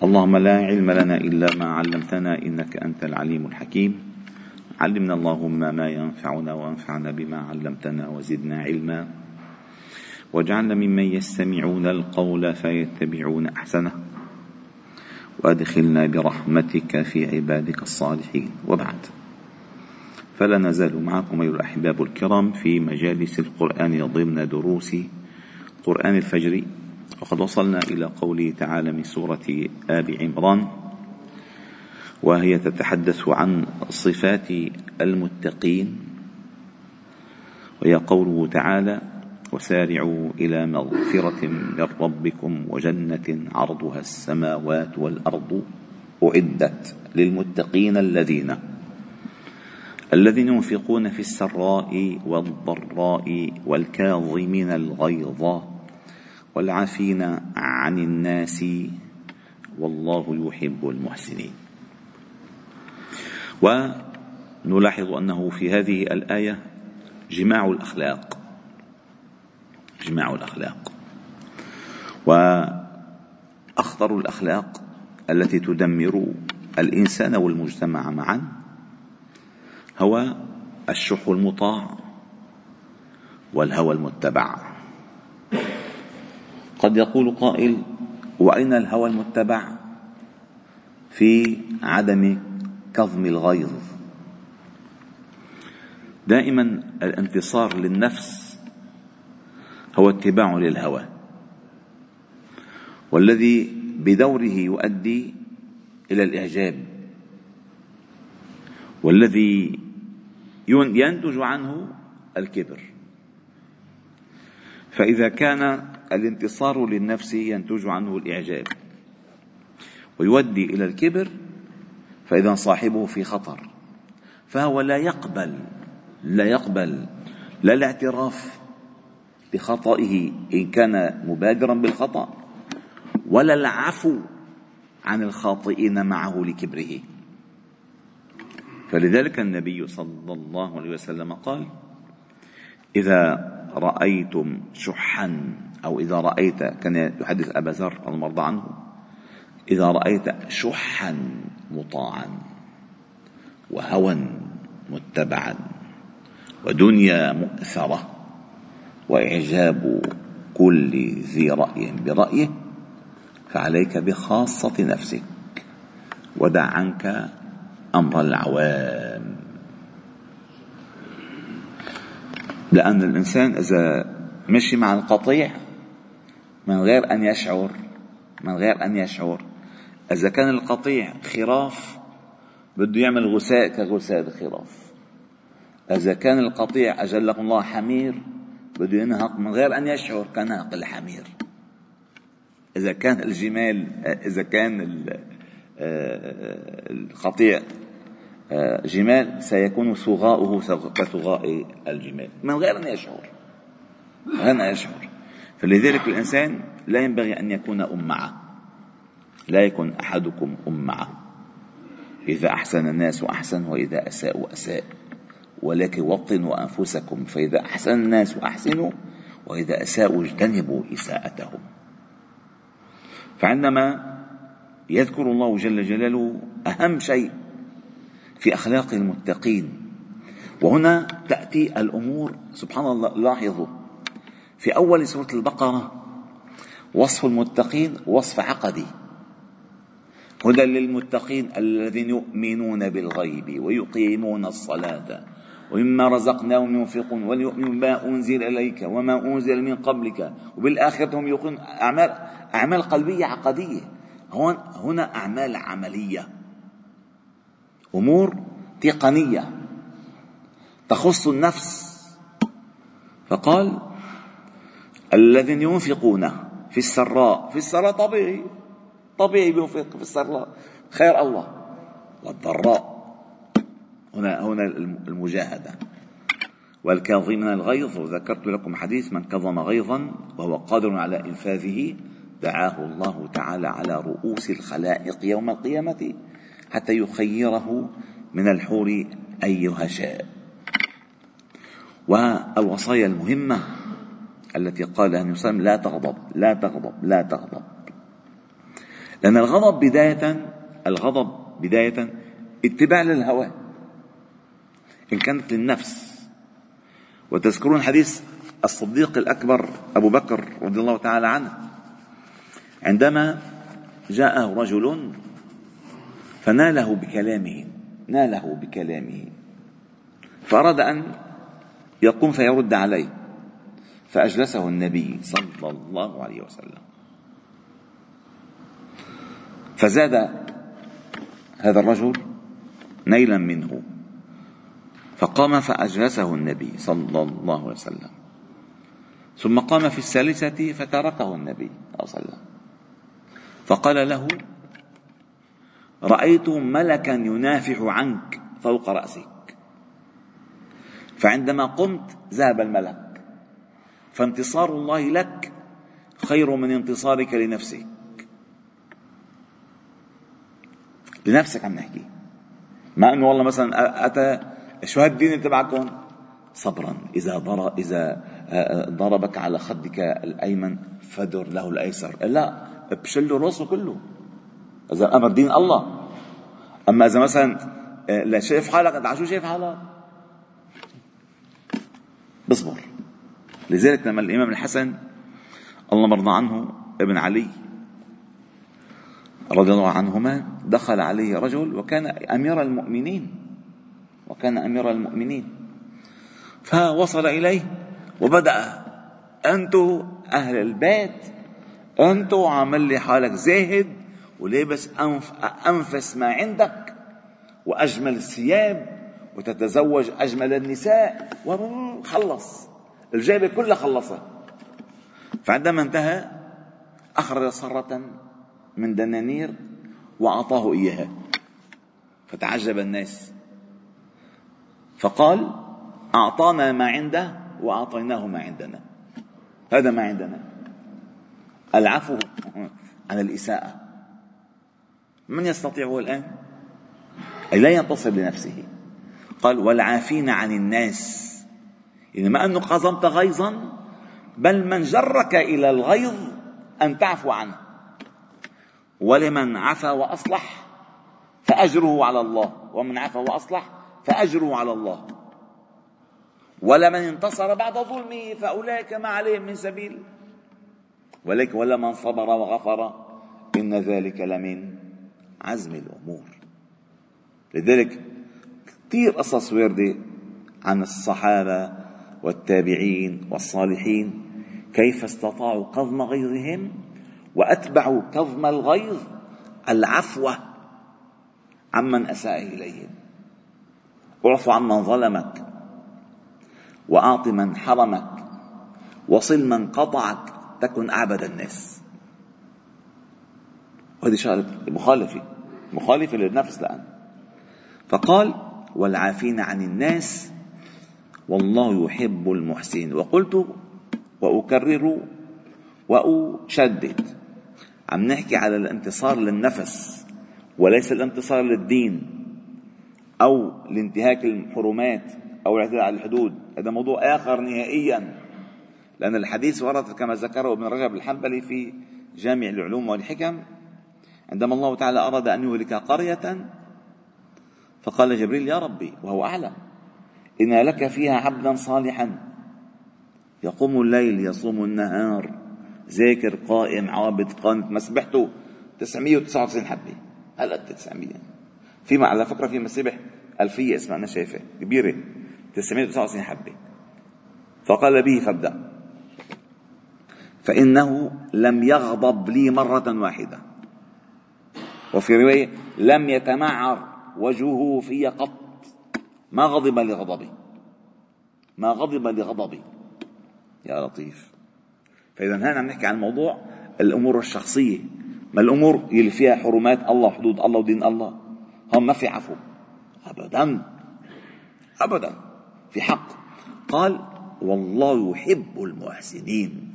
اللهم لا علم لنا إلا ما علمتنا إنك أنت العليم الحكيم. علمنا اللهم ما ينفعنا وانفعنا بما علمتنا وزدنا علما. واجعلنا ممن يستمعون القول فيتبعون أحسنه. وأدخلنا برحمتك في عبادك الصالحين. وبعد. فلا نزال معكم أيها الأحباب الكرام في مجالس القرآن ضمن دروس قرآن الفجر وقد وصلنا إلى قوله تعالى من سورة آل عمران وهي تتحدث عن صفات المتقين وهي قوله تعالى وسارعوا إلى مغفرة من ربكم وجنة عرضها السماوات والأرض أعدت للمتقين الذين الذين ينفقون في السراء والضراء والكاظمين الغيظ والعافين عن الناس والله يحب المحسنين. ونلاحظ أنه في هذه الآية جماع الأخلاق. جماع الأخلاق. وأخطر الأخلاق التي تدمر الإنسان والمجتمع معا هو الشح المطاع والهوى المتبع. قد يقول قائل وأين الهوى المتبع في عدم كظم الغيظ؟ دائما الانتصار للنفس هو اتباع للهوى والذي بدوره يؤدي إلى الإعجاب والذي ينتج عنه الكبر. فإذا كان الانتصار للنفس ينتج عنه الإعجاب ويؤدي إلى الكبر فإذا صاحبه في خطر فهو لا يقبل لا يقبل لا الاعتراف بخطئه إن كان مبادرا بالخطأ ولا العفو عن الخاطئين معه لكبره. فلذلك النبي صلى الله عليه وسلم قال إذا رأيتم شحا أو إذا رأيت كان يحدث أبا ذر المرضى عنه إذا رأيت شحا مطاعا وهوى متبعا ودنيا مؤثرة وإعجاب كل ذي رأي برأيه فعليك بخاصة نفسك ودع عنك أمر العوام. لأن الإنسان إذا مشي مع القطيع من غير أن يشعر من غير أن يشعر. إذا كان القطيع خراف بده يعمل غثاء كغثاء الخراف. إذا كان القطيع أجلكم الله حمير بده ينهق من غير أن يشعر كنهق الحمير. إذا كان الجمال إذا كان آه، القطيع آه، جمال سيكون صغاؤه كصغاء الجمال من غير أن يشعر. من غير أن يشعر. فلذلك الإنسان لا ينبغي أن يكون أمعة. لا يكن أحدكم أمعة. إذا أحسن الناس أحسن وإذا أساءوا أساء. ولكن وطنوا أنفسكم فإذا أحسن الناس أحسنوا وإذا أساءوا اجتنبوا إساءتهم. فعندما يذكر الله جل جلاله أهم شيء في أخلاق المتقين وهنا تأتي الأمور سبحان الله لاحظوا في أول سورة البقرة وصف المتقين وصف عقدي. هدى للمتقين الذين يؤمنون بالغيب ويقيمون الصلاة. ومما رزقناهم ينفقون وليؤمنوا بما أنزل إليك وما أنزل من قبلك. وبالآخرة هم يقولون أعمال أعمال قلبية عقدية. هون هنا أعمال عملية. أمور تقنية. تخص النفس. فقال الذين ينفقون في السراء في السراء طبيعي طبيعي بينفق في السراء. خير الله والضراء. هنا هنا المجاهدة. والكاظمين الغيظ وذكرت لكم حديث من كظم غيظا وهو قادر على إنفاذه دعاه الله تعالى على رؤوس الخلائق يوم القيامة حتى يخيره من الحور أيها شاء. والوصايا المهمة التي قالها النبي صلى الله عليه وسلم لا تغضب لا تغضب لا تغضب. لأن الغضب بداية الغضب بداية اتباع للهوى إن كانت للنفس. وتذكرون حديث الصديق الأكبر أبو بكر رضي الله تعالى عنه. عندما جاءه رجل فناله بكلامه ناله بكلامه فأراد أن يقوم فيرد عليه. فأجلسه النبي صلى الله عليه وسلم. فزاد هذا الرجل نيلا منه فقام فأجلسه النبي صلى الله عليه وسلم. ثم قام في الثالثة فتركه النبي صلى الله عليه وسلم. فقال له رأيت ملكا ينافح عنك فوق رأسك. فعندما قمت ذهب الملك فانتصار الله لك خير من انتصارك لنفسك. لنفسك عم نحكي. ما إنه والله مثلا أتى شو هالدين تبعكم؟ صبرا. إذا إذا ضربك على خدك الأيمن فدر له الأيسر. لا بشل له رأسه كله. إذا أمر دين الله. أما إذا مثلا لا شايف حالك أنت شو شايف حالك؟ بصبر. لذلك لما الإمام الحسن الله مرضى عنه ابن علي رضي الله عنهما دخل عليه رجل وكان أمير المؤمنين وكان أمير المؤمنين. فوصل إليه وبدأ أنتم أهل البيت أنتم عامل لي حالك زاهد ولابس أنف أنفس ما عندك وأجمل الثياب وتتزوج أجمل النساء وخلص. الجابه كلها خلصها فعندما انتهى أخرج صرة من دنانير وأعطاه إياها. فتعجب الناس. فقال أعطانا ما عنده وأعطيناه ما عندنا. هذا ما عندنا. العفو عن الإساءة. من يستطيعه الآن؟ أي لا ينتصر لنفسه قال والعافين عن الناس. يعني ما أنه قزمت غيظا بل من جرك إلى الغيظ أن تعفو عنه. ولمن عفا وأصلح فأجره على الله. ومن عفا وأصلح فأجره على الله. ولمن انتصر بعد ظلمه فأولئك ما عليهم من سبيل. ولكن ولمن صبر وغفر إن ذلك لمن عزم الأمور. لذلك كثير قصص وارده عن الصحابة والتابعين والصالحين كيف استطاعوا قضم غيظهم وأتبعوا كظم الغيظ العفو عمن أساء إليهم. اعف عمن ظلمك وأعط من حرمك وصل من قطعك تكن أعبد الناس. وهذه شغله مخالفه مخالفه للنفس الآن. فقال والعافين عن الناس والله يحب المحسنين. وقلت وأكرر وأشدد. عم نحكي على الانتصار للنفس وليس الانتصار للدين أو لانتهاك الحرمات أو الاعتداء على الحدود. هذا موضوع آخر نهائيا. لأن الحديث ورد كما ذكره ابن رجب الحنبلي في جامع العلوم والحكم. عندما الله تعالى أراد أن يهلك قرية فقال جبريل يا ربي وهو أعلم. إن لك فيها عبدا صالحا. يقوم الليل يصوم النهار. ذاكر قائم عابد قانت. مسبحته 999 حبة. هلا 900 في على فكرة في مسبح ألفية اسمها أنا شايفة. كبيرة. 999 حبة. فقال به فابدأ. فإنه لم يغضب لي مرة واحدة. وفي رواية لم يتمعر وجهه في قط. ما غضب لغضبي. ما غضب لغضبي. يا لطيف. فإذا هنا عم نحكي عن موضوع الأمور الشخصية. ما الأمور اللي فيها حرمات الله حدود الله ودين الله؟ هم ما في عفو. أبدا. أبدا. في حق. قال والله يحب المحسنين.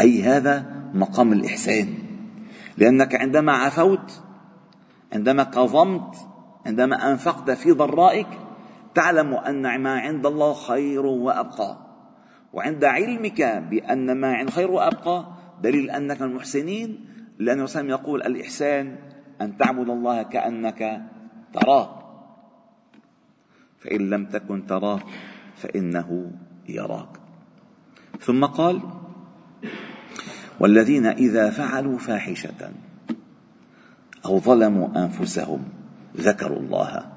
أي هذا مقام الإحسان. لأنك عندما عفوت عندما قضمت عندما أنفقت في ضرائك تعلم أن ما عند الله خير وأبقى. وعند علمك بأن ما عند خير وأبقى دليل أنك المحسنين لأنه وسلم يقول الإحسان أن تعبد الله كأنك تراه. فإن لم تكن تراه فإنه يراك. ثم قال والذين إذا فعلوا فاحشة أو ظلموا أنفسهم ذكروا الله.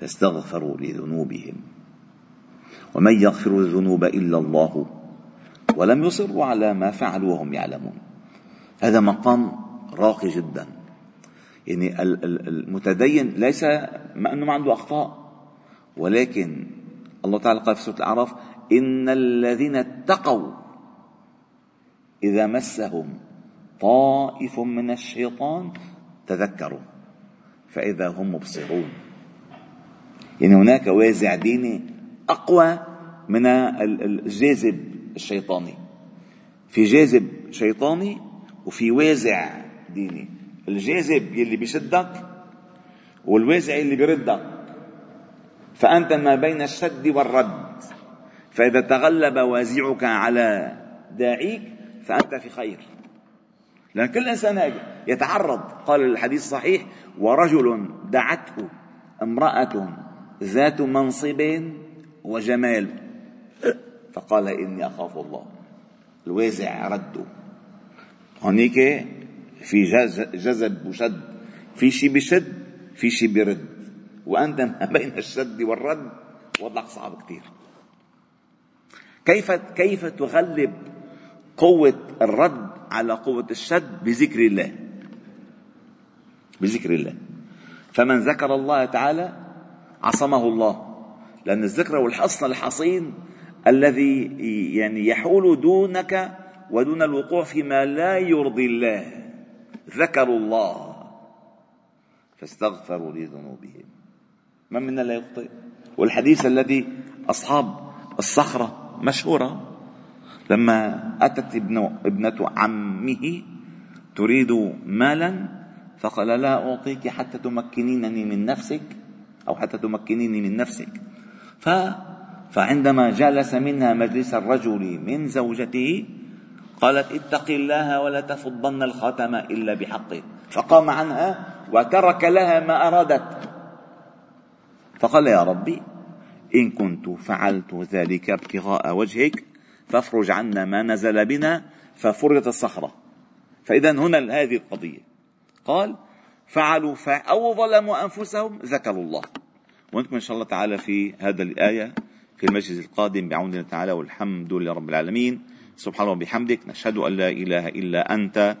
فاستغفروا لذنوبهم. ومن يغفر الذنوب إلا الله ولم يصروا على ما فعلوا وهم يعلمون. هذا مقام راقي جدا. يعني المتدين ليس ما أنه ما عنده أخطاء ولكن الله تعالى قال في سورة الأعراف إن الذين اتقوا إذا مسهم طائف من الشيطان تذكروا فإذا هم مبصرون. يعني هناك وازع ديني أقوى من الجاذب الشيطاني. في جاذب شيطاني وفي وازع ديني. الجاذب يلي بيشدك والوازع اللي بيردك فأنت ما بين الشد والرد. فإذا تغلب وازعك على داعيك فأنت في خير. لأن كل إنسان يتعرض. قال الحديث صحيح ورجل دعته امرأة ذات منصب وجمال. فقال إني أخاف الله. الوازع رده هونيك في جذب وشد في شيء بشد في شيء بيرد وأنت ما بين الشد والرد وضعك صعب كثير كيف كيف تغلب قوة الرد على قوة الشد بذكر الله؟ بذكر الله. فمن ذكر الله تعالى عصمه الله. لأن الذكر والحصن الحصين الذي يعني يحول دونك ودون الوقوع فيما لا يرضي الله. ذكروا الله فاستغفروا لذنوبهم. من منا لا يخطئ؟ والحديث الذي أصحاب الصخرة مشهورة لما أتت ابن ابنة عمه تريد مالا فقال لا أعطيك حتى تمكنينني من نفسك. أو حتى تمكنيني من نفسك. ف فعندما جلس منها مجلس الرجل من زوجته قالت اتق الله ولا تفضن الخاتم إلا بحقه. فقام عنها وترك لها ما أرادت. فقال يا ربي إن كنت فعلت ذلك ابتغاء وجهك فافرج عنا ما نزل بنا ففرجت الصخرة. فإذا هنا هذه القضية. قال فعلوا أو ظلموا أنفسهم ذكروا الله. وأنتم إن شاء الله تعالى في هذا الآية في المجلس القادم بعون الله تعالى والحمد لله رب العالمين. سبحان الله وبحمدك نشهد أن لا إله إلا أنت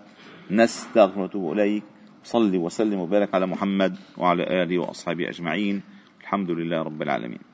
نستغفر ونتوب إليك. صلي وسلم وبارك على محمد وعلى آله وأصحابه أجمعين. الحمد لله رب العالمين.